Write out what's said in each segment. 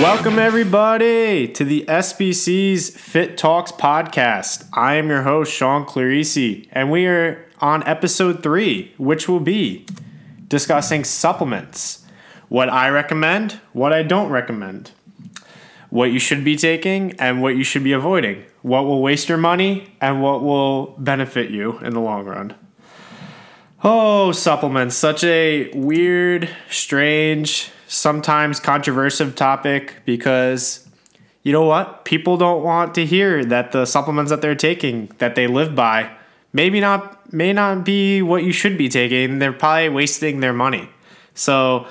Welcome, everybody, to the SBC's Fit Talks podcast. I am your host, Sean Clarisi, and we are on episode three, which will be discussing supplements what I recommend, what I don't recommend, what you should be taking, and what you should be avoiding, what will waste your money, and what will benefit you in the long run. Oh, supplements, such a weird, strange, sometimes controversial topic because you know what? People don't want to hear that the supplements that they're taking that they live by maybe not may not be what you should be taking. They're probably wasting their money. So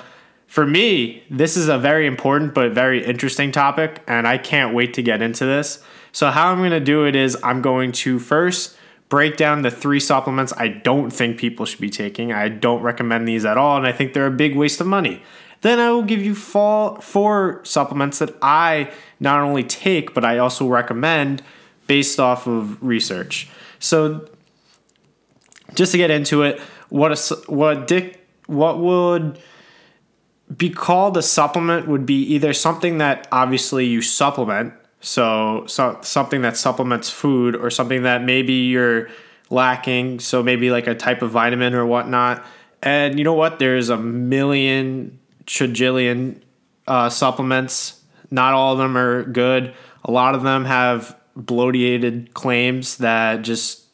for me, this is a very important but very interesting topic and I can't wait to get into this. So how I'm going to do it is I'm going to first break down the three supplements I don't think people should be taking. I don't recommend these at all and I think they're a big waste of money. Then I will give you four, supplements that I not only take, but I also recommend based off of research. So, just to get into it, what a, what Dick what would be called a supplement would be either something that obviously you supplement, so, so something that supplements food, or something that maybe you're lacking, so maybe like a type of vitamin or whatnot. And you know what? There's a million trillion uh, supplements. Not all of them are good. A lot of them have bloated claims that just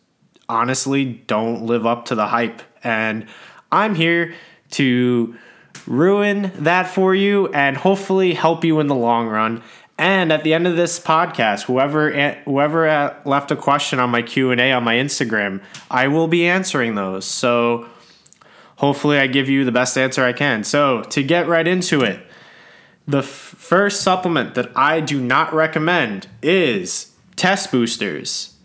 honestly don't live up to the hype. And I'm here to ruin that for you and hopefully help you in the long run. And at the end of this podcast, whoever whoever uh, left a question on my Q and A on my Instagram, I will be answering those. So hopefully I give you the best answer I can. So, to get right into it, the f- first supplement that I do not recommend is test boosters.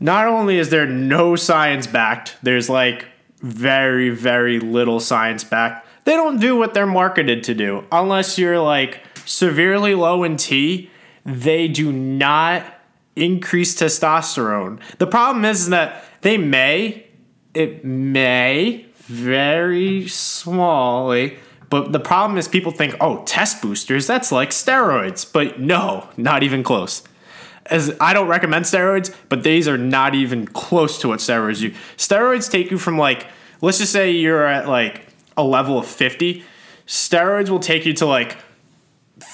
Not only is there no science backed, there's like very, very little science backed. They don't do what they're marketed to do. Unless you're like severely low in T, they do not increase testosterone. The problem is that they may, it may very smallly. But the problem is people think, oh, test boosters, that's like steroids. But no, not even close. As I don't recommend steroids, but these are not even close to what steroids do. Steroids take you from like, let's just say you're at like a level of 50. Steroids will take you to like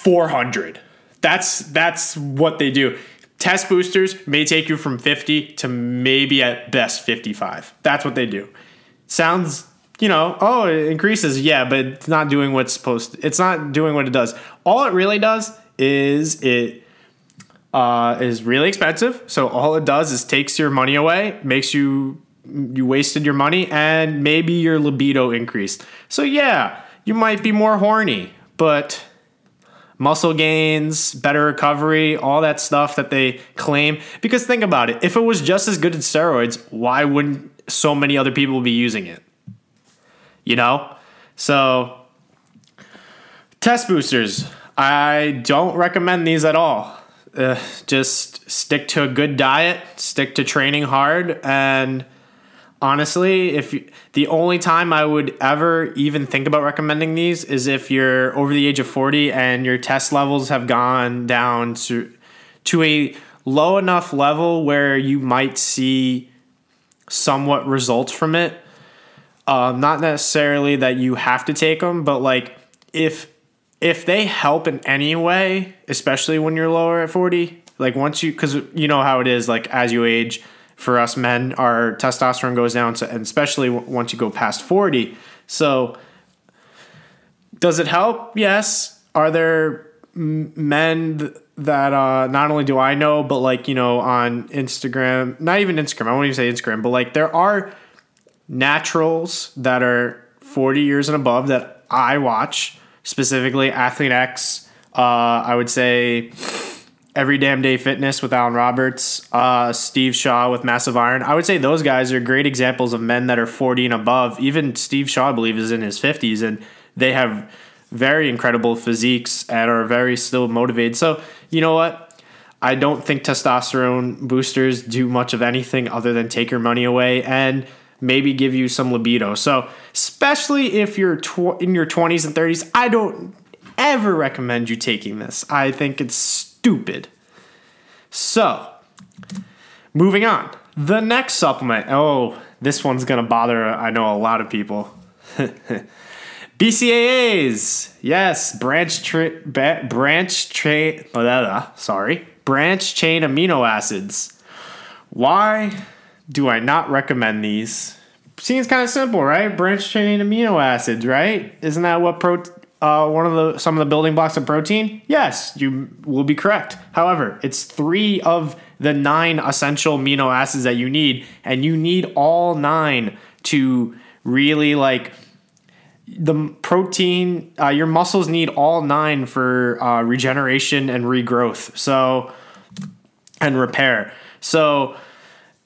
400. That's that's what they do. Test boosters may take you from 50 to maybe at best 55. That's what they do sounds you know, oh, it increases, yeah, but it's not doing what's supposed to, it's not doing what it does. All it really does is it uh, is really expensive. So all it does is takes your money away, makes you you wasted your money, and maybe your libido increased. So yeah, you might be more horny, but muscle gains, better recovery, all that stuff that they claim. Because think about it, if it was just as good as steroids, why wouldn't so many other people be using it. You know? So, test boosters. I don't recommend these at all. Uh, just stick to a good diet, stick to training hard, and honestly, if you, the only time I would ever even think about recommending these is if you're over the age of 40 and your test levels have gone down to to a low enough level where you might see somewhat results from it. Uh, not necessarily that you have to take them, but like if if they help in any way, especially when you're lower at 40, like once you because you know how it is, like as you age, for us men, our testosterone goes down, so, and especially once you go past 40. So does it help? Yes. Are there men that uh, not only do I know, but like, you know, on Instagram, not even Instagram, I won't even say Instagram, but like there are naturals that are 40 years and above that I watch, specifically ATHLEAN-X. Uh, I would say Every Damn Day Fitness with Alan Roberts, uh, Steve Shaw with Massive Iron. I would say those guys are great examples of men that are 40 and above. Even Steve Shaw, I believe, is in his 50s, and they have very incredible physiques and are very still motivated. So, you know what? I don't think testosterone boosters do much of anything other than take your money away. And maybe give you some libido. So, especially if you're tw- in your 20s and 30s, I don't ever recommend you taking this. I think it's stupid. So, moving on. The next supplement. Oh, this one's going to bother, I know, a lot of people. BCAAs. Yes, branch tra- ba- branch chain sorry, branch chain amino acids. Why do I not recommend these? Seems kind of simple, right? Branch chain amino acids, right? Isn't that what pro uh, one of the some of the building blocks of protein? Yes, you will be correct. However, it's three of the nine essential amino acids that you need, and you need all nine to really like the protein, uh, your muscles need all nine for uh, regeneration and regrowth. So, and repair. So,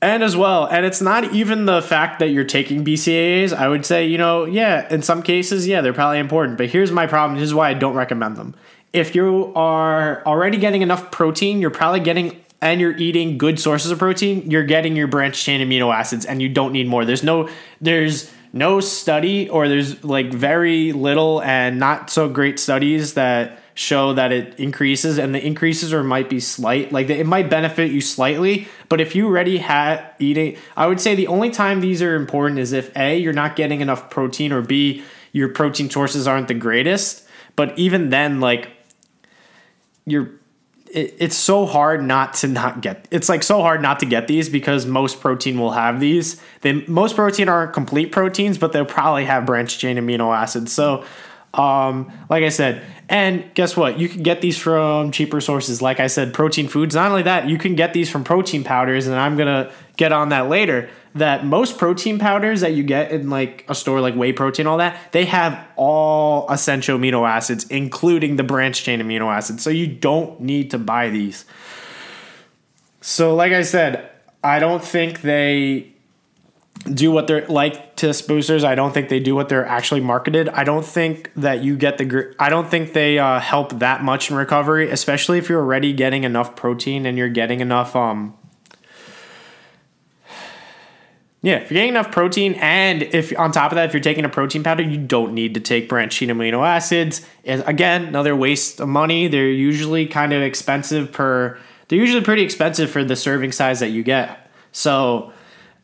and as well, and it's not even the fact that you're taking BCAAs. I would say, you know, yeah, in some cases, yeah, they're probably important. But here's my problem. This is why I don't recommend them. If you are already getting enough protein, you're probably getting and you're eating good sources of protein, you're getting your branched chain amino acids and you don't need more. There's no there's no study or there's like very little and not so great studies that show that it increases and the increases or might be slight like it might benefit you slightly but if you already had eating i would say the only time these are important is if a you're not getting enough protein or b your protein sources aren't the greatest but even then like you're it, it's so hard not to not get it's like so hard not to get these because most protein will have these. They most protein aren't complete proteins but they'll probably have branched chain amino acids. So um, like I said, and guess what? You can get these from cheaper sources. Like I said, protein foods. Not only that, you can get these from protein powders, and I'm gonna get on that later. That most protein powders that you get in like a store like whey protein, all that, they have all essential amino acids, including the branched chain amino acids. So you don't need to buy these. So, like I said, I don't think they do what they're like to boosters. I don't think they do what they're actually marketed. I don't think that you get the. I don't think they uh, help that much in recovery, especially if you're already getting enough protein and you're getting enough. Um, yeah, if you're getting enough protein, and if on top of that, if you're taking a protein powder, you don't need to take branched amino acids. And again, another waste of money. They're usually kind of expensive per. They're usually pretty expensive for the serving size that you get. So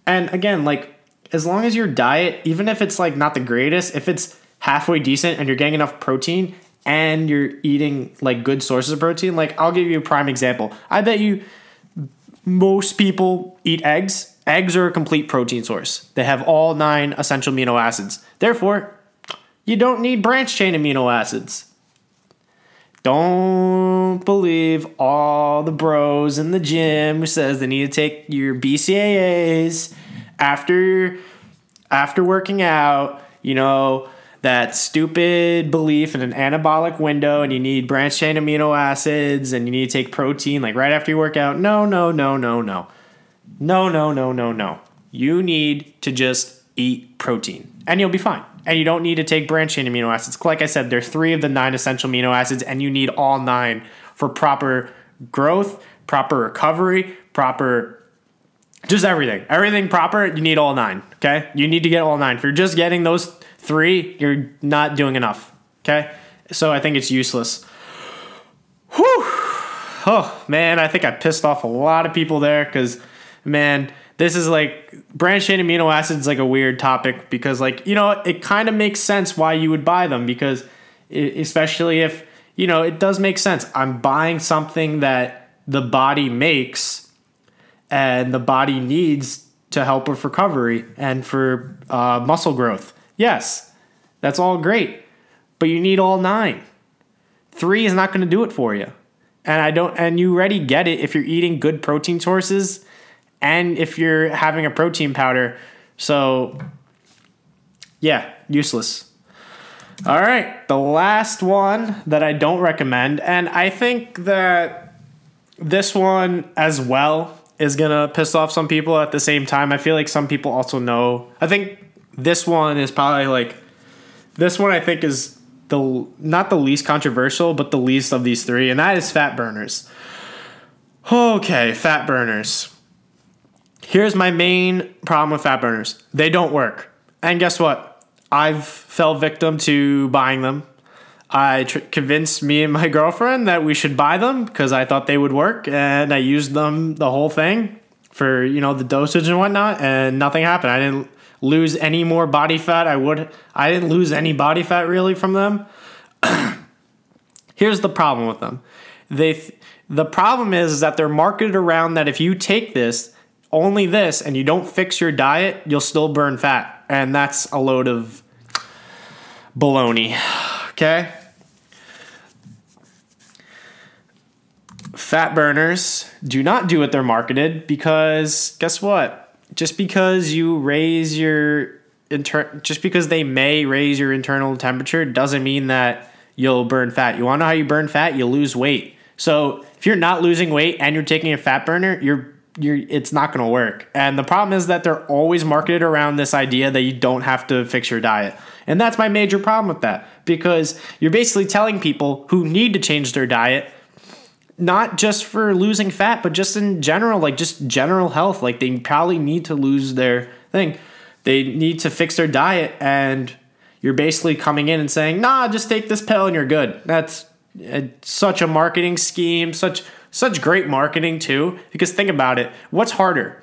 and again, like as long as your diet, even if it's like not the greatest, if it's halfway decent and you're getting enough protein and you're eating like good sources of protein, like I'll give you a prime example. I bet you most people eat eggs. Eggs are a complete protein source. They have all nine essential amino acids. Therefore, you don't need branch chain amino acids. Don't believe all the bros in the gym who says they need to take your BCAAs after after working out, you know, that stupid belief in an anabolic window and you need branched chain amino acids and you need to take protein like right after you work out. No, no, no, no, no. No, no, no, no, no. You need to just eat protein and you'll be fine and you don't need to take branched chain amino acids. Like I said, there are three of the nine essential amino acids, and you need all nine for proper growth, proper recovery, proper just everything. Everything proper, you need all nine. Okay? You need to get all nine. If you're just getting those three, you're not doing enough. Okay? So I think it's useless. Whew. Oh, man, I think I pissed off a lot of people there because, man, this is like branched chain amino acids like a weird topic because like you know it kind of makes sense why you would buy them because especially if you know it does make sense. I'm buying something that the body makes and the body needs to help with recovery and for uh, muscle growth. Yes that's all great but you need all nine. Three is not going to do it for you. And i don't and you already get it if you're eating good protein sources and if you're having a protein powder. So, yeah, useless. All right, the last one that I don't recommend, and I think that this one as well is gonna piss off some people at the same time. I feel like some people also know. I think this one is probably like this one. I think is the not the least controversial, but the least of these three, and that is fat burners. Okay, fat burners here's my main problem with fat burners they don't work. And guess what? I've fell victim to buying them. I tr- convinced me and my girlfriend that we should buy them because I thought they would work, and I used them the whole thing for you know the dosage and whatnot, and nothing happened. I didn't lose any more body fat. I would. I didn't lose any body fat really from them. Here's the problem with them. They th- the problem is, is that they're marketed around that if you take this, only this, and you don't fix your diet, you'll still burn fat. And that's a load of baloney. Okay? Fat burners do not do what they're marketed because guess what? Just because you raise your inter- just because they may raise your internal temperature doesn't mean that you'll burn fat. You want to know how you burn fat? You lose weight. So if you're not losing weight and you're taking a fat burner, you're you're it's not going to work. And the problem is that they're always marketed around this idea that you don't have to fix your diet. And that's my major problem with that because you're basically telling people who need to change their diet not just for losing fat, but just in general, like just general health. Like they probably need to lose their thing. They need to fix their diet and you're basically coming in and saying, "Nah, just take this pill and you're good." That's uh, such a marketing scheme, such such great marketing too. Because think about it, what's harder,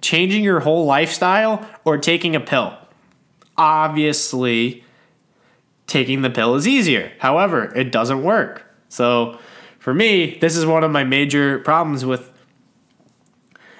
changing your whole lifestyle or taking a pill? Obviously, taking the pill is easier. However, it doesn't work. So, for me, this is one of my major problems with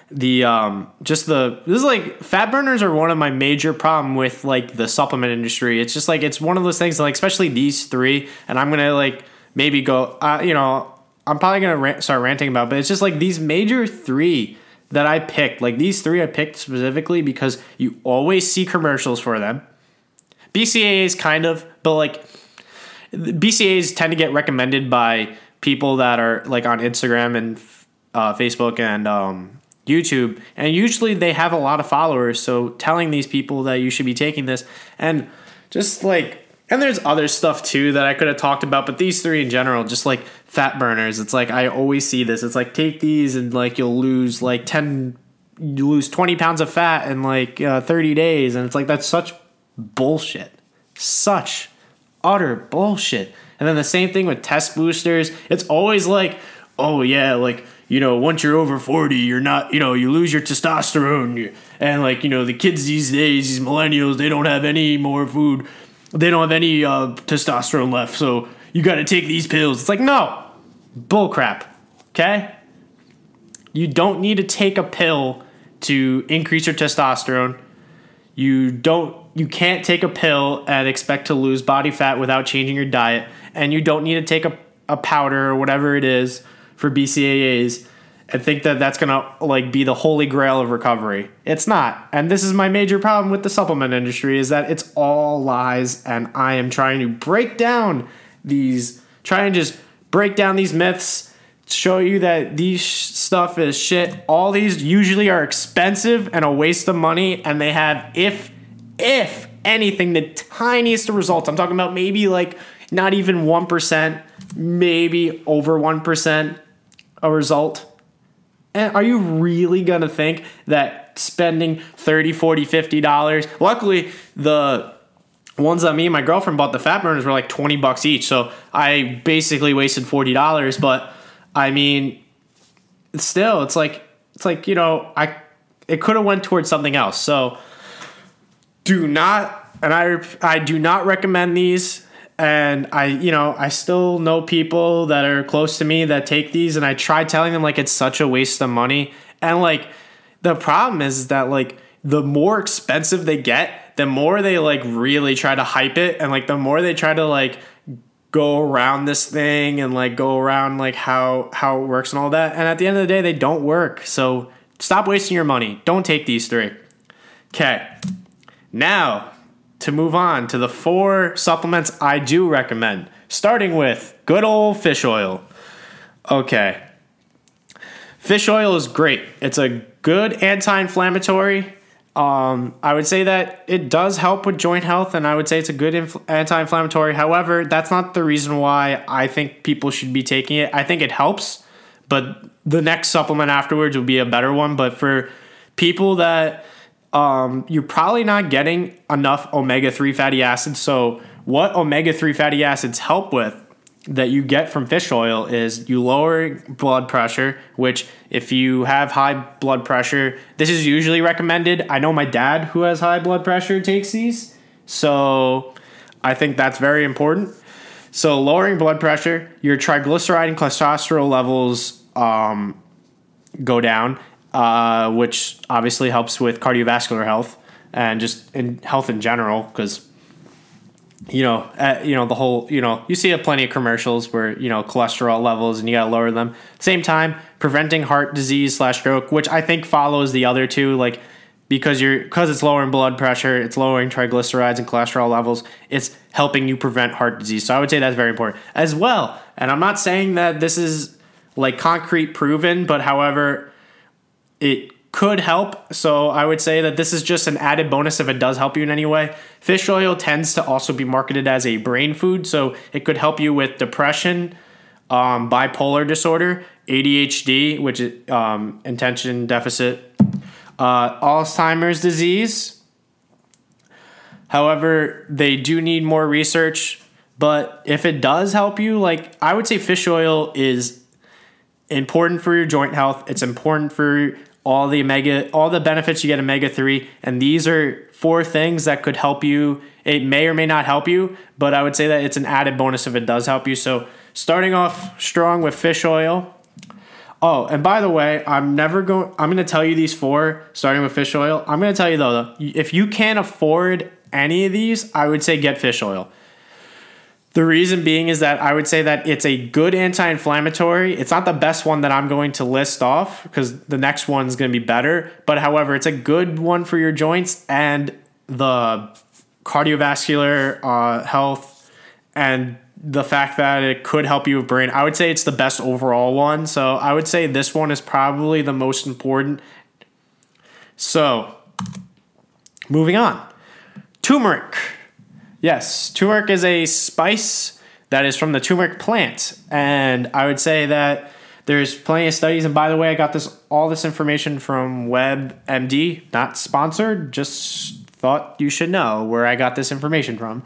the um just the this is like fat burners are one of my major problem with like the supplement industry it's just like it's one of those things like especially these three and i'm gonna like maybe go uh, you know i'm probably gonna rant, start ranting about but it's just like these major three that i picked like these three i picked specifically because you always see commercials for them bcaas kind of but like bcaas tend to get recommended by people that are like on instagram and uh, facebook and um, YouTube, and usually they have a lot of followers. So telling these people that you should be taking this, and just like, and there's other stuff too that I could have talked about, but these three in general, just like fat burners, it's like I always see this. It's like take these and like you'll lose like 10, you lose 20 pounds of fat in like uh, 30 days. And it's like that's such bullshit. Such utter bullshit. And then the same thing with test boosters. It's always like, oh yeah, like you know, once you're over 40, you're not, you know, you lose your testosterone. And like, you know, the kids these days, these millennials, they don't have any more food. They don't have any uh, testosterone left. So you got to take these pills. It's like, no, bullcrap. Okay? You don't need to take a pill to increase your testosterone. You don't you can't take a pill and expect to lose body fat without changing your diet. And you don't need to take a, a powder or whatever it is for BCAAs and think that that's gonna like be the holy grail of recovery. It's not. And this is my major problem with the supplement industry is that it's all lies and I am trying to break down these try and just break down these myths show you that these stuff is shit. All these usually are expensive and a waste of money and they have if if anything the tiniest of results. I'm talking about maybe like not even 1%, maybe over 1% a result? And are you really going to think that spending 30, 40, 50 dollars? Luckily, the ones that me and my girlfriend bought the fat burners were like 20 bucks each. So I basically wasted $40, but I mean, still it's like it's like, you know, I it could have went towards something else. So do not and I I do not recommend these and I, you know, I still know people that are close to me that take these, and I try telling them like it's such a waste of money. And like the problem is that like the more expensive they get, the more they like really try to hype it, and like the more they try to like go around this thing and like go around like how how it works and all that. And at the end of the day, they don't work. So stop wasting your money. Don't take these three. Okay. Now, to move on to the four supplements I do recommend, starting with good old fish oil. Okay. Fish oil is great. It's a good anti inflammatory. Um, I would say that it does help with joint health, and I would say it's a good anti inflammatory. However, that's not the reason why I think people should be taking it. I think it helps, but the next supplement afterwards would be a better one. But for people that um, you're probably not getting enough omega 3 fatty acids. So, what omega 3 fatty acids help with that you get from fish oil is you lower blood pressure, which, if you have high blood pressure, this is usually recommended. I know my dad, who has high blood pressure, takes these. So, I think that's very important. So, lowering blood pressure, your triglyceride and cholesterol levels um, go down, uh, which obviously helps with cardiovascular health and just in health in general. Because you know, uh, you know the whole, you know, you see a plenty of commercials where you know cholesterol levels and you gotta lower them. Same time, preventing heart disease slash stroke, which I think follows the other two, like because you're because it's lowering blood pressure, it's lowering triglycerides and cholesterol levels. It's helping you prevent heart disease. So I would say that's very important as well. And I'm not saying that this is like concrete proven, but however, it could help. So I would say that this is just an added bonus if it does help you in any way. Fish oil tends to also be marketed as a brain food, so it could help you with depression, um, bipolar disorder, ADHD, which is um, attention deficit, uh, Alzheimer's disease. However, they do need more research. But if it does help you, like I would say fish oil is important for your joint health. It's important for all the omega all the benefits you get omega 3 and these are four things that could help you. It may or may not help you but i would say that it's an added bonus if it does help you. So starting off strong with fish oil. Oh and by the way i'm never going i'm going to tell you these four starting with fish oil. I'm going to tell you though if you can't afford any of these i would say get fish oil the reason being is that I would say that it's a good anti inflammatory. It's not the best one that I'm going to list off because the next one's going to be better. But however, it's a good one for your joints and the cardiovascular uh, health and the fact that it could help you with brain. I would say it's the best overall one. So I would say this one is probably the most important. So moving on turmeric. Yes, turmeric is a spice that is from the turmeric plant, and I would say that there's plenty of studies. And by the way, I got this all this information from WebMD, not sponsored. Just thought you should know where I got this information from.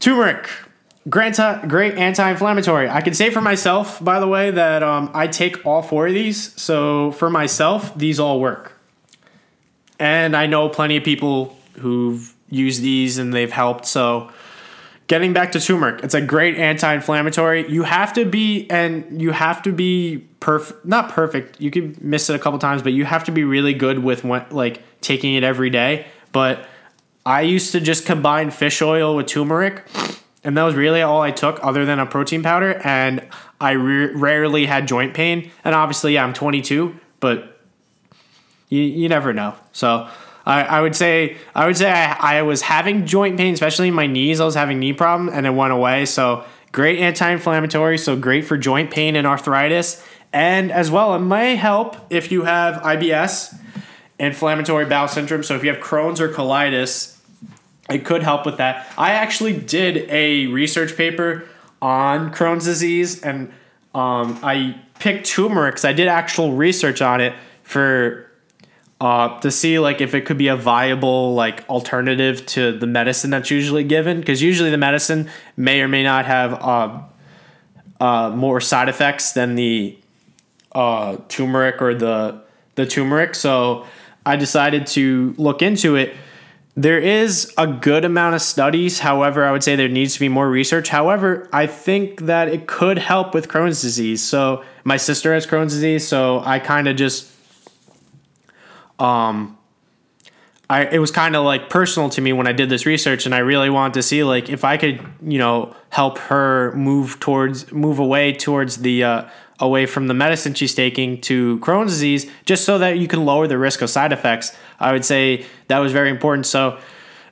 Turmeric, great, great anti-inflammatory. I can say for myself, by the way, that um, I take all four of these. So for myself, these all work, and I know plenty of people who've use these and they've helped. So, getting back to turmeric, it's a great anti-inflammatory. You have to be and you have to be perfect, not perfect. You could miss it a couple times, but you have to be really good with what, like taking it every day. But I used to just combine fish oil with turmeric, and that was really all I took, other than a protein powder. And I re- rarely had joint pain. And obviously, yeah, I'm 22, but you you never know. So I, I would say I would say I, I was having joint pain, especially in my knees. I was having knee problems, and it went away. So great anti-inflammatory. So great for joint pain and arthritis, and as well it may help if you have IBS, inflammatory bowel syndrome. So if you have Crohn's or colitis, it could help with that. I actually did a research paper on Crohn's disease, and um, I picked turmeric because I did actual research on it for uh, to see like if it could be a viable like alternative to the medicine that's usually given because usually the medicine may or may not have uh, uh, more side effects than the uh, turmeric or the the turmeric. So I decided to look into it. There is a good amount of studies. However, I would say there needs to be more research. However, I think that it could help with Crohn's disease. So my sister has Crohn's disease, so I kind of just um, I, it was kind of like personal to me when I did this research, and I really wanted to see like if I could, you know, help her move towards move away towards the uh, away from the medicine she's taking to Crohn's disease, just so that you can lower the risk of side effects. I would say that was very important. So,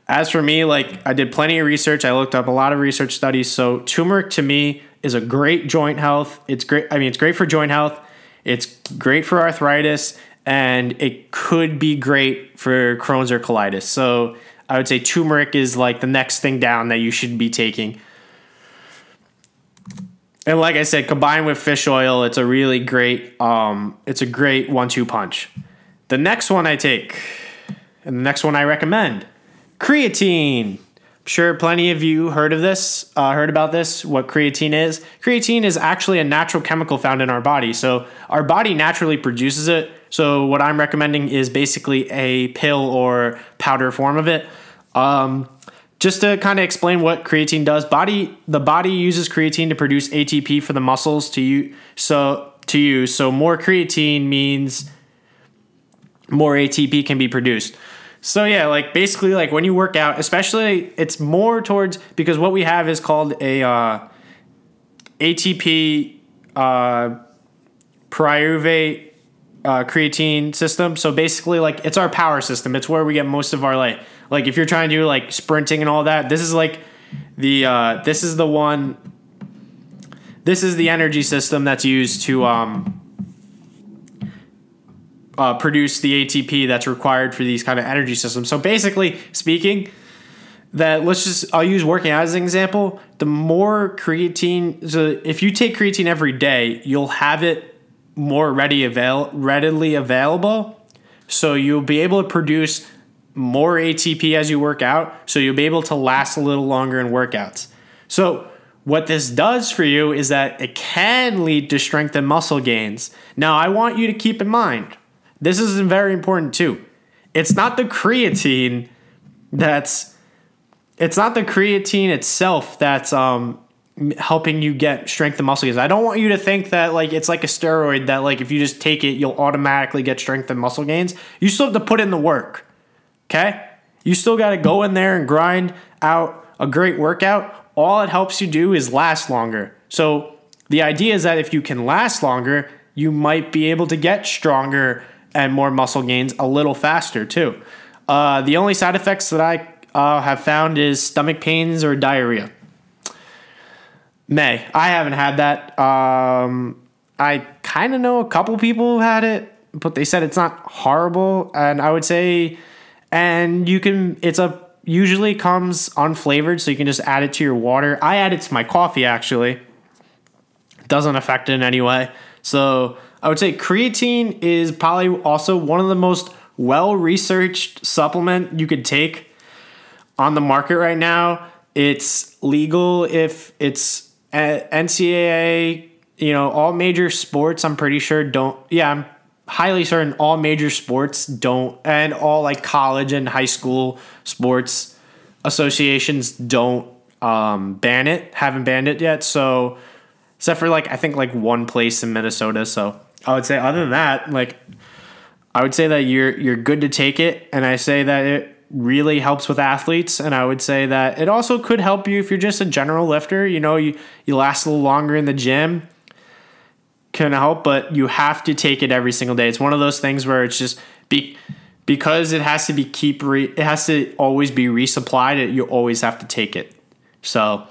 as for me, like I did plenty of research. I looked up a lot of research studies. So, turmeric to me is a great joint health. It's great. I mean, it's great for joint health. It's great for arthritis and it could be great for Crohn's or colitis. So I would say turmeric is like the next thing down that you should be taking. And like I said, combined with fish oil, it's a really great um, it's a great one-two punch. The next one I take, and the next one I recommend, creatine. I'm sure plenty of you heard of this, uh, heard about this, what creatine is. Creatine is actually a natural chemical found in our body. So our body naturally produces it. So what I'm recommending is basically a pill or powder form of it. Um, just to kind of explain what creatine does, body the body uses creatine to produce ATP for the muscles to you so to use. So more creatine means more ATP can be produced. So yeah, like basically like when you work out, especially it's more towards because what we have is called a uh, ATP uh, pyruvate uh, creatine system. So basically, like it's our power system. It's where we get most of our like like if you're trying to do like sprinting and all that. This is like the uh, this is the one. This is the energy system that's used to um, uh, produce the ATP that's required for these kind of energy systems. So basically speaking, that let's just I'll use working out as an example. The more creatine, so if you take creatine every day, you'll have it more ready avail readily available. So you'll be able to produce more ATP as you work out. So you'll be able to last a little longer in workouts. So what this does for you is that it can lead to strength and muscle gains. Now, I want you to keep in mind, this is very important too. It's not the creatine that's it's not the creatine itself that's um helping you get strength and muscle gains. I don't want you to think that like it's like a steroid that like if you just take it you'll automatically get strength and muscle gains. You still have to put in the work. Okay? You still got to go in there and grind out a great workout. All it helps you do is last longer. So the idea is that if you can last longer, you might be able to get stronger and more muscle gains a little faster too. Uh, the only side effects that I uh, have found is stomach pains or diarrhea. May. I haven't had that. Um, I kind of know a couple people who had it, but they said it's not horrible. And I would say, and you can, it's a, usually comes unflavored, so you can just add it to your water. I add it to my coffee actually. Doesn't affect it in any way. So I would say creatine is probably also one of the most well researched supplement you could take on the market right now. It's legal if it's NCAA, you know, all major sports, I'm pretty sure don't, yeah, I'm highly certain all major sports don't, and all like college and high school sports associations don't um, ban it, haven't banned it yet. So, except for like, I think like one place in Minnesota. So, I would say, other than that, like, I would say that you're you're good to take it, and I say that it really helps with athletes and i would say that it also could help you if you're just a general lifter. You know you, you last a little longer in the gym can help but you have to take it every single day. It's one of those things where it's just be because it has to be keep re, it has to always be resupplied it you always have to take it. So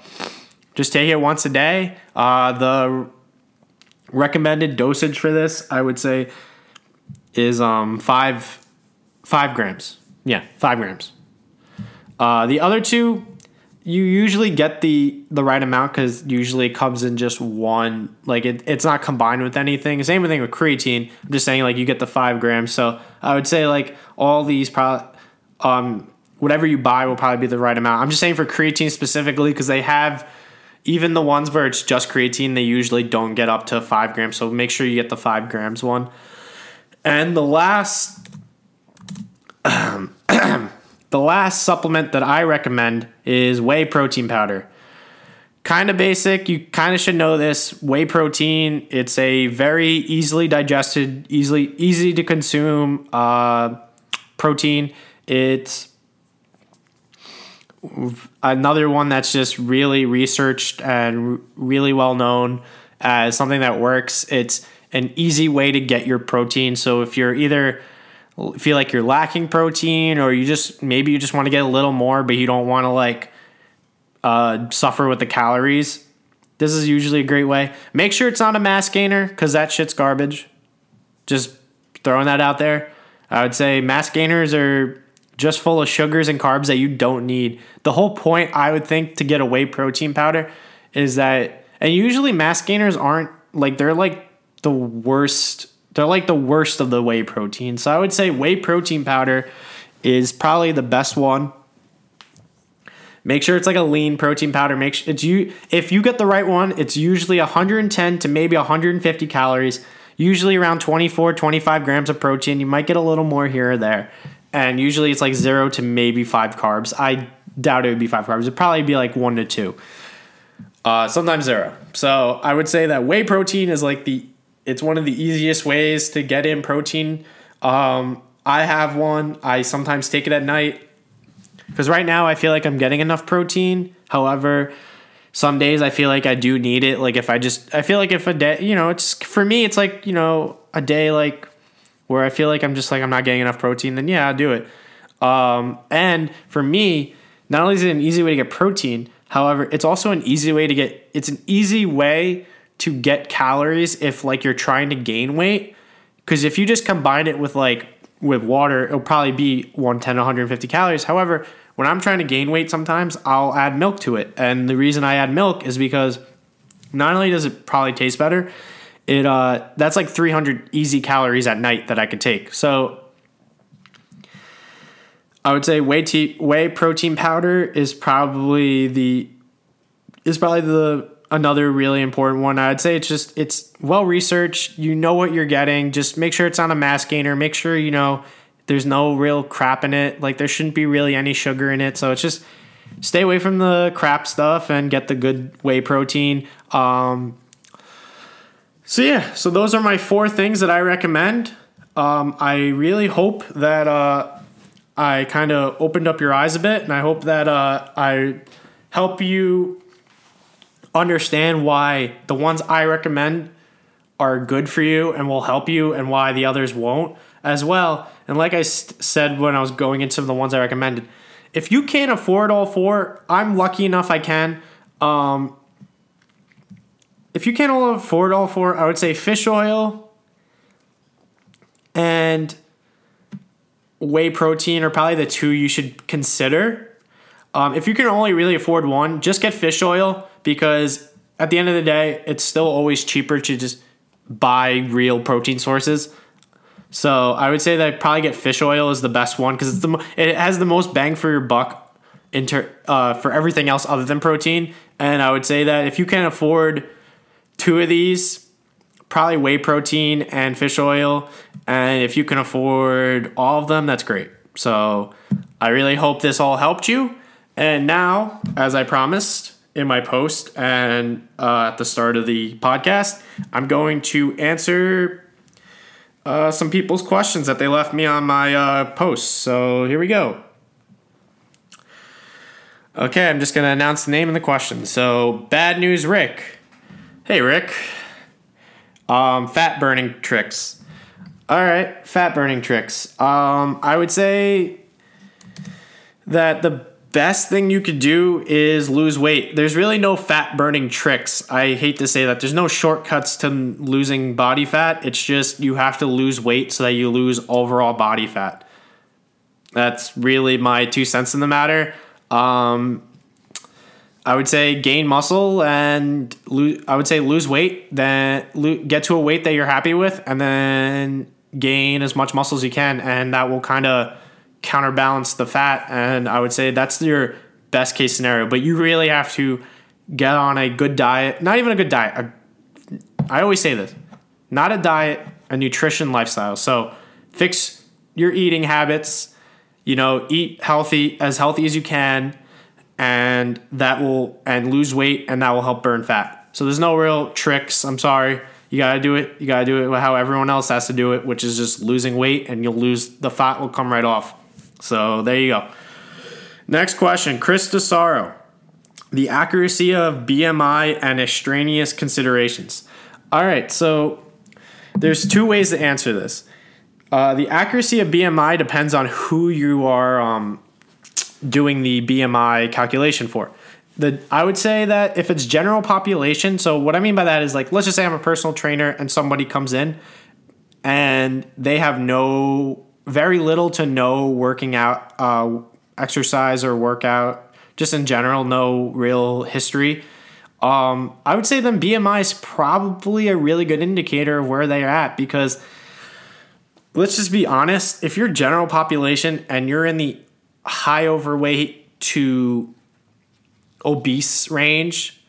just take it once a day. Uh, the recommended dosage for this i would say is um, five five grams yeah, five grams. Uh, the other two, you usually get the the right amount because usually it comes in just one. Like it, it's not combined with anything. Same thing with creatine. I'm just saying like you get the five grams. So I would say like all these probably, um, whatever you buy will probably be the right amount. I'm just saying for creatine specifically because they have even the ones where it's just creatine, they usually don't get up to five grams. So make sure you get the five grams one. And the last the last supplement that I recommend is whey protein powder. Kind of basic, you kind of should know this. Whey protein, it's a very easily digested, easily easy to consume uh, protein. It's another one that's just really researched and really well known as something that works. It's an easy way to get your protein. So if you're either feel like you're lacking protein or you just maybe you just want to get a little more but you don't want to like uh, suffer with the calories. This is usually a great way. Make sure it's not a mass gainer because that shit's garbage. Just throwing that out there. I would say mass gainers are just full of sugars and carbs that you don't need. The whole point i would think to get a whey protein powder is that and usually mass gainers aren't like they're like the worst they're like the worst of the whey protein. So I would say whey protein powder is probably the best one. Make sure it's like a lean protein powder. Make sure it's you if you get the right one, it's usually 110 to maybe 150 calories, usually around 24, 25 grams of protein. You might get a little more here or there. And usually it's like 0 to maybe 5 carbs. I doubt it would be 5 carbs. It'd probably be like 1 to 2. Uh, sometimes 0. So, I would say that whey protein is like the it's one of the easiest ways to get in protein. Um, I have one. I sometimes take it at night because right now I feel like I'm getting enough protein. However, some days I feel like I do need it. Like if I just, I feel like if a day, you know, it's for me, it's like, you know, a day like where I feel like I'm just like, I'm not getting enough protein, then yeah, I'll do it. Um, and for me, not only is it an easy way to get protein, however, it's also an easy way to get, it's an easy way to get calories if like you're trying to gain weight. Because if you just combine it with like, with water, it'll probably be 110, 150 calories. However, when I'm trying to gain weight, sometimes I'll add milk to it. And the reason I add milk is because not only does it probably taste better, it uh, that's like 300 easy calories at night that I could take. So I would say whey, tea, whey protein powder is probably the is probably the another really important one. I'd say it's just it's well researched. You know what you're getting. Just make sure it's on a mass gainer. Make sure you know there's no real crap in it. Like there shouldn't be really any sugar in it. So it's just stay away from the crap stuff and get the good whey protein. Um, so yeah, so those are my four things that I recommend. Um, I really hope that uh, I kind of opened up your eyes a bit, and I hope that uh, I help you understand why the ones I recommend are good for you and will help you, and why the others won't as well. And like I st- said when I was going into the ones I recommended, if you can't afford all four, I'm lucky enough I can. Um, if you can't afford all four, I would say fish oil and whey protein are probably the two you should consider. Um, if you can only really afford one, just get fish oil because at the end of the day, it's still always cheaper to just buy real protein sources. So I would say that probably get fish oil is the best one because it's the it has the most bang for your buck inter uh, for everything else other than protein. And I would say that if you can afford two of these, probably whey protein and fish oil, and if you can afford all of them, that's great. So I really hope this all helped you. And now, as I promised in my post and uh, at the start of the podcast, I'm going to answer uh, some people's questions that they left me on my uh, posts. So here we go. Okay, I'm just going to announce the name and the question. So, Bad News Rick. Hey, Rick. Um, fat burning tricks. All right, fat burning tricks. Um, I would say that the best thing you could do is lose weight. There's really no fat burning tricks. I hate to say that. There's no shortcuts to losing body fat. It's just you have to lose weight so that you lose overall body fat. That's really my two cents in the matter. Um, I would say gain muscle and lose, I would say lose weight, then lo- get to a weight that you're happy with, and then gain as much muscle as you can, and that will kind of counterbalance the fat. And I would say that's your best case scenario. But you really have to get on a good diet, not even a good diet. I always say this not a diet, a nutrition lifestyle. So fix your eating habits, you know, eat healthy, as healthy as you can, and that will, and lose weight, and that will help burn fat. So there's no real tricks. I'm sorry. You got to do it. You got to do it how everyone else has to do it, which is just losing weight, and you'll lose the fat will come right off. So there you go. Next question Chris DeSaro. The accuracy of BMI and extraneous considerations. All right, so there's two ways to answer this. Uh, the accuracy of BMI depends on who you are um, doing the BMI calculation for. The, I would say that if it's general population, so what I mean by that is like, let's just say I'm a personal trainer and somebody comes in and they have no very little to no working out, uh, exercise or workout, just in general, no real history. Um, I would say then BMI is probably a really good indicator of where they're at because let's just be honest. If you're general population and you're in the high overweight to obese range,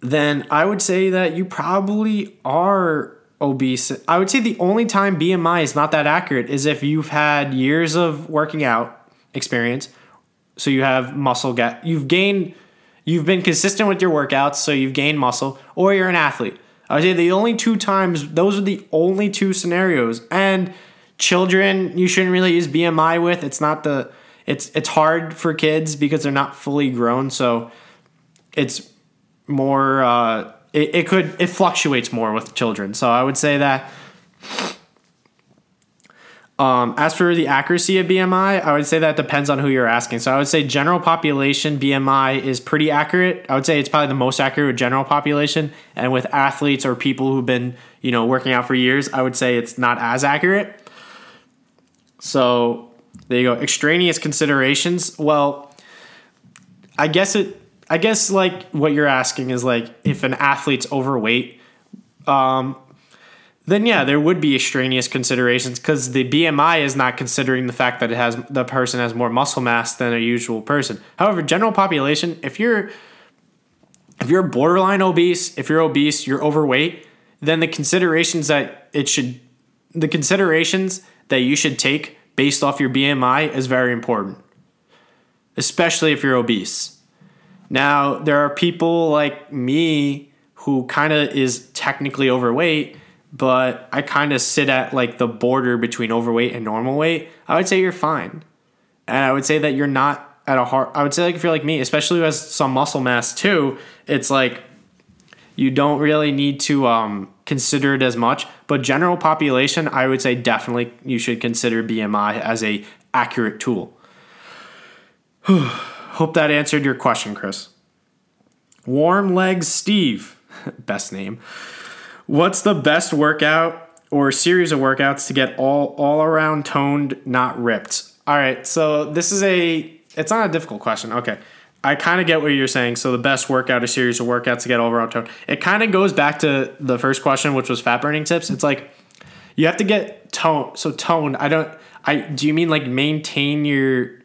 then I would say that you probably are obese. I would say the only time BMI is not that accurate is if you've had years of working out experience. So you have muscle get you've gained you've been consistent with your workouts, so you've gained muscle, or you're an athlete. I would say the only two times those are the only two scenarios. And children you shouldn't really use BMI with. It's not the it's it's hard for kids because they're not fully grown, so it's more uh it, it could it fluctuates more with children. So I would say that um, as for the accuracy of BMI, I would say that depends on who you're asking. So I would say general population BMI is pretty accurate. I would say it's probably the most accurate with general population, and with athletes or people who've been you know working out for years, I would say it's not as accurate. So there you go. Extraneous considerations. Well, I guess it I guess like what you're asking is like if an athlete's overweight, um, then yeah, there would be extraneous considerations because the BMI is not considering the fact that it has the person has more muscle mass than a usual person. However, general population, if you're if you're borderline obese, if you're obese, you're overweight, then the considerations that it should the considerations that you should take based off your BMI is very important. Especially if you're obese. Now, there are people like me who kind of is technically overweight, but I kind of sit at like the border between overweight and normal weight. I would say you're fine. And I would say that you're not at a hard I would say like if you're like me, especially who has some muscle mass too, it's like you don't really need to um, consider it as much. But general population, I would say definitely you should consider BMI as a accurate tool. Hope that answered your question, Chris. Warm Legs Steve, best name. What's the best workout or series of workouts to get all all around toned, not ripped? All right, so this is a it's not a difficult question. Okay. I kind of get what you're saying. So the best workout or series of workouts to get all around toned. It kind of goes back to the first question, which was fat burning tips. It's like you have to get tone. So tone. I don't. I do you mean like maintain your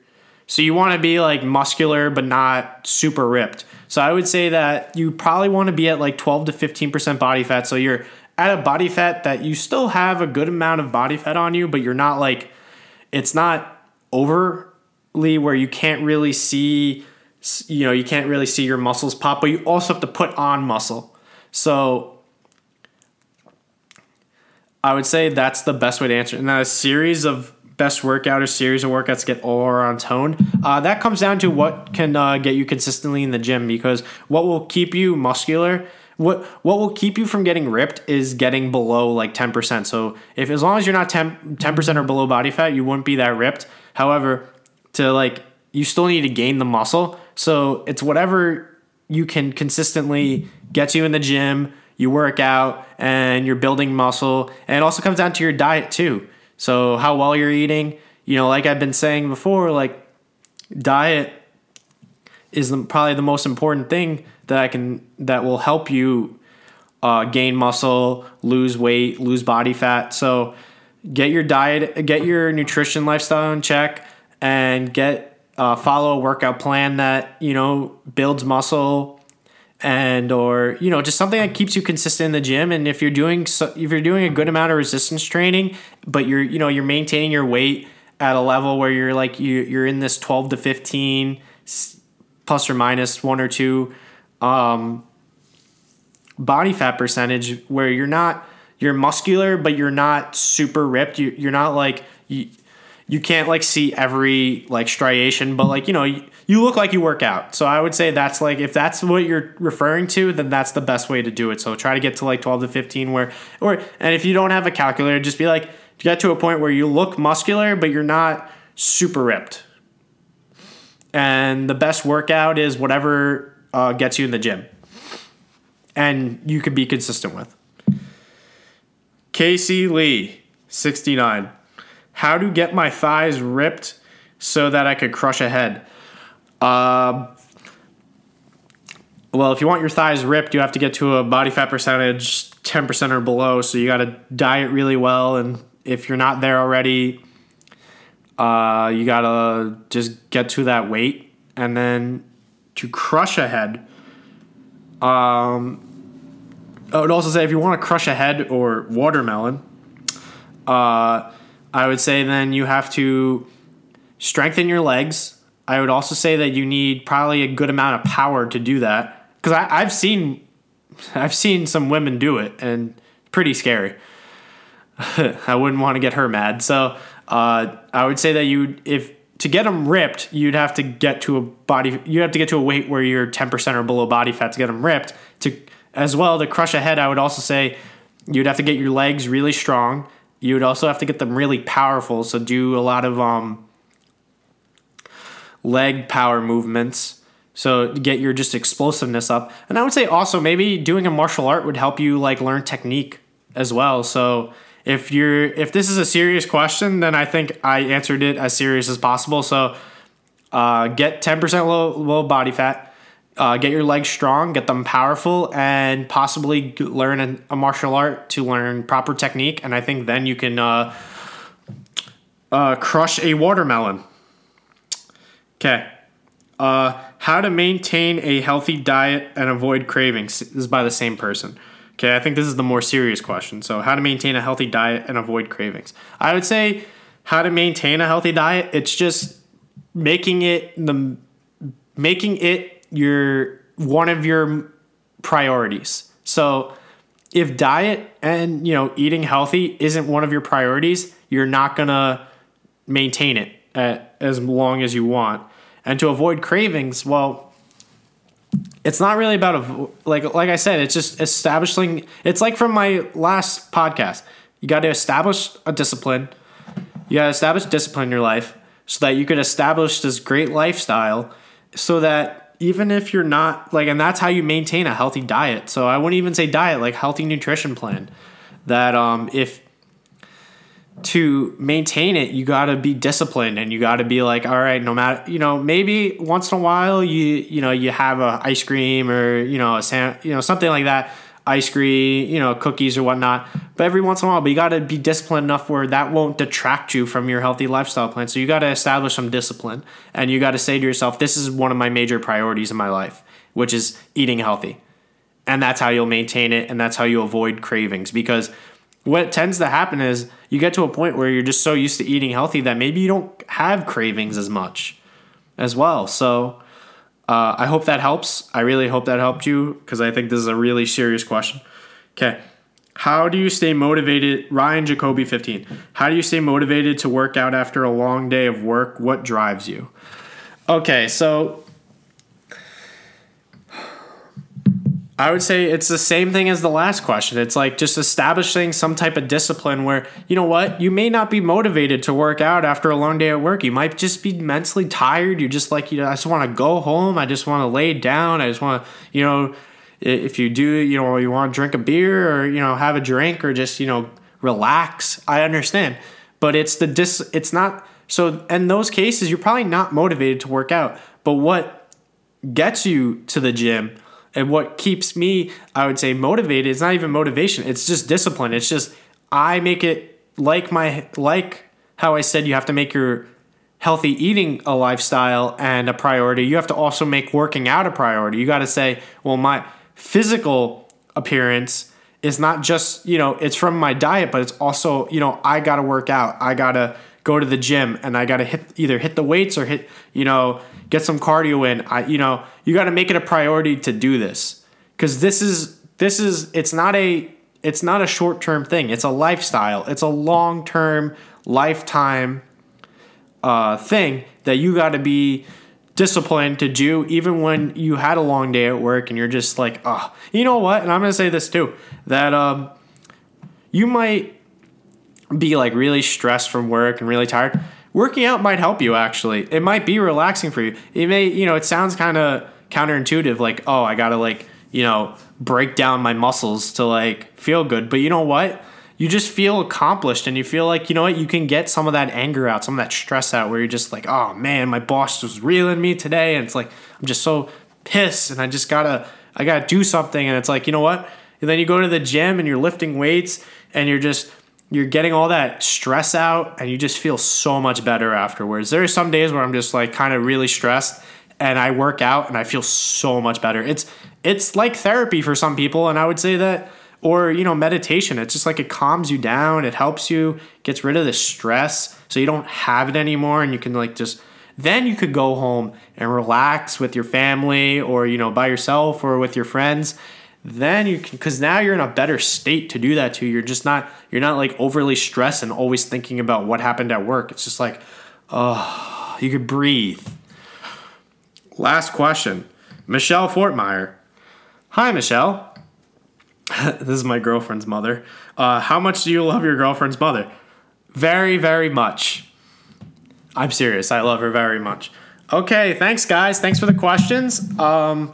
so you want to be like muscular but not super ripped. So I would say that you probably want to be at like 12 to 15% body fat. So you're at a body fat that you still have a good amount of body fat on you, but you're not like it's not overly where you can't really see you know, you can't really see your muscles pop, but you also have to put on muscle. So I would say that's the best way to answer. And then a series of best workout or series of workouts get all around tone. Uh, that comes down to what can uh, get you consistently in the gym because what will keep you muscular. What what will keep you from getting ripped is getting below like 10%. So if as long as you're not 10 percent or below body fat, you wouldn't be that ripped. However, to like you still need to gain the muscle. So it's whatever you can consistently get you in the gym, you work out, and you're building muscle. And it also comes down to your diet too. So how well you're eating, you know, like I've been saying before, like diet is the, probably the most important thing that I can that will help you uh, gain muscle, lose weight, lose body fat. So get your diet, get your nutrition lifestyle in check, and get uh, follow a workout plan that you know builds muscle and or you know just something that keeps you consistent in the gym. And if you're doing so, if you're doing a good amount of resistance training but you're you know you're maintaining your weight at a level where you're like you you're in this 12 to 15 plus or minus one or two um, body fat percentage where you're not you're muscular but you're not super ripped. You, you're not like you, you can't like see every like striation but like you know you, you look like you work out. So I would say that's like if that's what you're referring to, then that's the best way to do it. So try to get to like 12 to 15 where or and if you don't have a calculator, just be like get to a point where you look muscular but you're not super ripped. And the best workout is whatever uh, gets you in the gym. And you could be consistent with. Casey Lee, 69. How to get my thighs ripped so that I could crush a head. Um, well, if you want your thighs ripped, you have to get to a body fat percentage 10% or below. So you got to diet really well. And if you're not there already, uh, you got to just get to that weight. And then to crush a head, um, I would also say if you want to crush a head or watermelon, uh, I would say then you have to strengthen your legs. I would also say that you need probably a good amount of power to do that because I've seen I've seen some women do it and pretty scary. I wouldn't want to get her mad. So uh, I would say that you if to get them ripped, you'd have to get to a body. You have to get to a weight where you're ten percent or below body fat to get them ripped. To as well to crush a head, I would also say you'd have to get your legs really strong. You would also have to get them really powerful. So do a lot of um, leg power movements so get your just explosiveness up. And I would say also maybe doing a martial art would help you like learn technique as well. So if you're if this is a serious question, then I think I answered it as serious as possible. So uh, get 10% low, low body fat, uh, get your legs strong, get them powerful, and possibly learn a, a, martial art to learn proper technique. And I think then you can uh, uh crush a watermelon. Okay. Uh, how to maintain a healthy diet and avoid cravings this is by the same person. Okay, I think this is the more serious question. So, how to maintain a healthy diet and avoid cravings. I would say how to maintain a healthy diet. It's just making it the making it your one of your priorities. So, if diet and you know eating healthy isn't one of your priorities, you're not gonna maintain it at, as long as you want. And to avoid cravings, well, it's not really about a, like like I said, it's just establishing. It's like from my last podcast. You got to establish a discipline. You got to establish discipline in your life so that you could establish this great lifestyle. So that even if you're not like, and that's how you maintain a healthy diet. So I wouldn't even say diet, like healthy nutrition plan. That um, if to maintain it, you got to be disciplined and you got to be like, all right, no matter, you know, maybe once in a while you, you know, you have a ice cream or, you know, a sam, you know, something like that, ice cream, you know, cookies or whatnot. But every once in a while, but you got to be disciplined enough where that won't detract you from your healthy lifestyle plan. So you got to establish some discipline and you got to say to yourself, this is one of my major priorities in my life, which is eating healthy. And that's how you'll maintain it and that's how you avoid cravings because what tends to happen is you get to a point where you're just so used to eating healthy that maybe you don't have cravings as much as well. So uh, I hope that helps. I really hope that helped you because I think this is a really serious question. Okay. How do you stay motivated? Ryan Jacoby 15. How do you stay motivated to work out after a long day of work? What drives you? Okay, so I would say it's the same thing as the last question. It's like just establishing some type of discipline where, you know what, you may not be motivated to work out after a long day at work. You might just be mentally tired. You're just like, you know, I just want to go home. I just want to lay down. I just want to, you know, if you do, you know, you want to drink a beer or, you know, have a drink or just, you know, relax. I understand. But it's the dis, it's not, so in those cases, you're probably not motivated to work out. But what gets you to the gym and what keeps me, I would say, motivated, it's not even motivation, it's just discipline. It's just I make it like my like how I said you have to make your healthy eating a lifestyle and a priority. You have to also make working out a priority. You got to say, well, my physical appearance is not just, you know, it's from my diet, but it's also, you know, I got to work out. I got to go to the gym and I got to hit either hit the weights or hit, you know, get some cardio in. I, you know, you got to make it a priority to do this because this is this is it's not a it's not a short term thing. It's a lifestyle. It's a long term lifetime uh, thing that you got to be disciplined to do even when you had a long day at work and you're just like oh you know what and i'm to say this too that um, you might be like really stressed from work and really tired, working out might help you actually. It might be relaxing for you. It may, you know, it sounds kind of counterintuitive like, "Oh, I got to like, you know, break down my muscles to like feel good." But you know what? You just feel accomplished and you feel like, you know what, you can get some of that anger out, some of that stress out where you're just like, "Oh man, my boss was reeling me today." And it's like, I'm just so pissed and I just got to I got to do something. And it's like, you know what? And then you go to the gym and you're lifting weights and you're just, you're getting all that stress out and you just feel so much better afterwards. There are some days where I'm just like kind of really stressed and I work out and I feel so much better. It's, it's like therapy for some people. And I would say that, or, you know, meditation, it's just like it calms you down. It helps you, gets rid of the stress so you don't have it anymore and you can like just, then you could go home and relax with your family or, you know, by yourself or with your friends. Then you can, because now you're in a better state to do that too. You're just not, you're not like overly stressed and always thinking about what happened at work. It's just like, oh, you could breathe. Last question Michelle Fortmeyer. Hi, Michelle. this is my girlfriend's mother. Uh, how much do you love your girlfriend's mother? Very, very much. I'm serious. I love her very much. Okay, thanks, guys. Thanks for the questions. Um,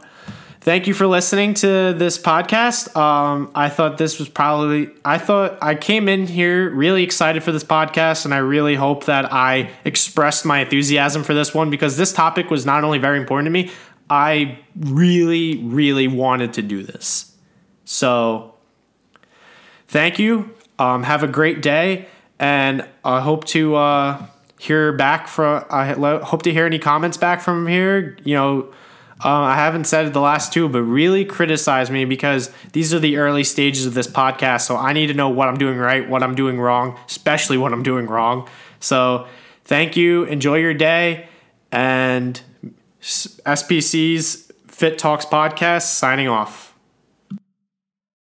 thank you for listening to this podcast. Um, I thought this was probably, I thought I came in here really excited for this podcast, and I really hope that I expressed my enthusiasm for this one because this topic was not only very important to me, I really, really wanted to do this. So, thank you. Um, have a great day, and I hope to. Uh, hear back from. I hope to hear any comments back from here. You know, um, I haven't said the last two, but really criticize me because these are the early stages of this podcast. So I need to know what I'm doing right, what I'm doing wrong, especially what I'm doing wrong. So thank you. Enjoy your day. And SPC's Fit Talks podcast signing off.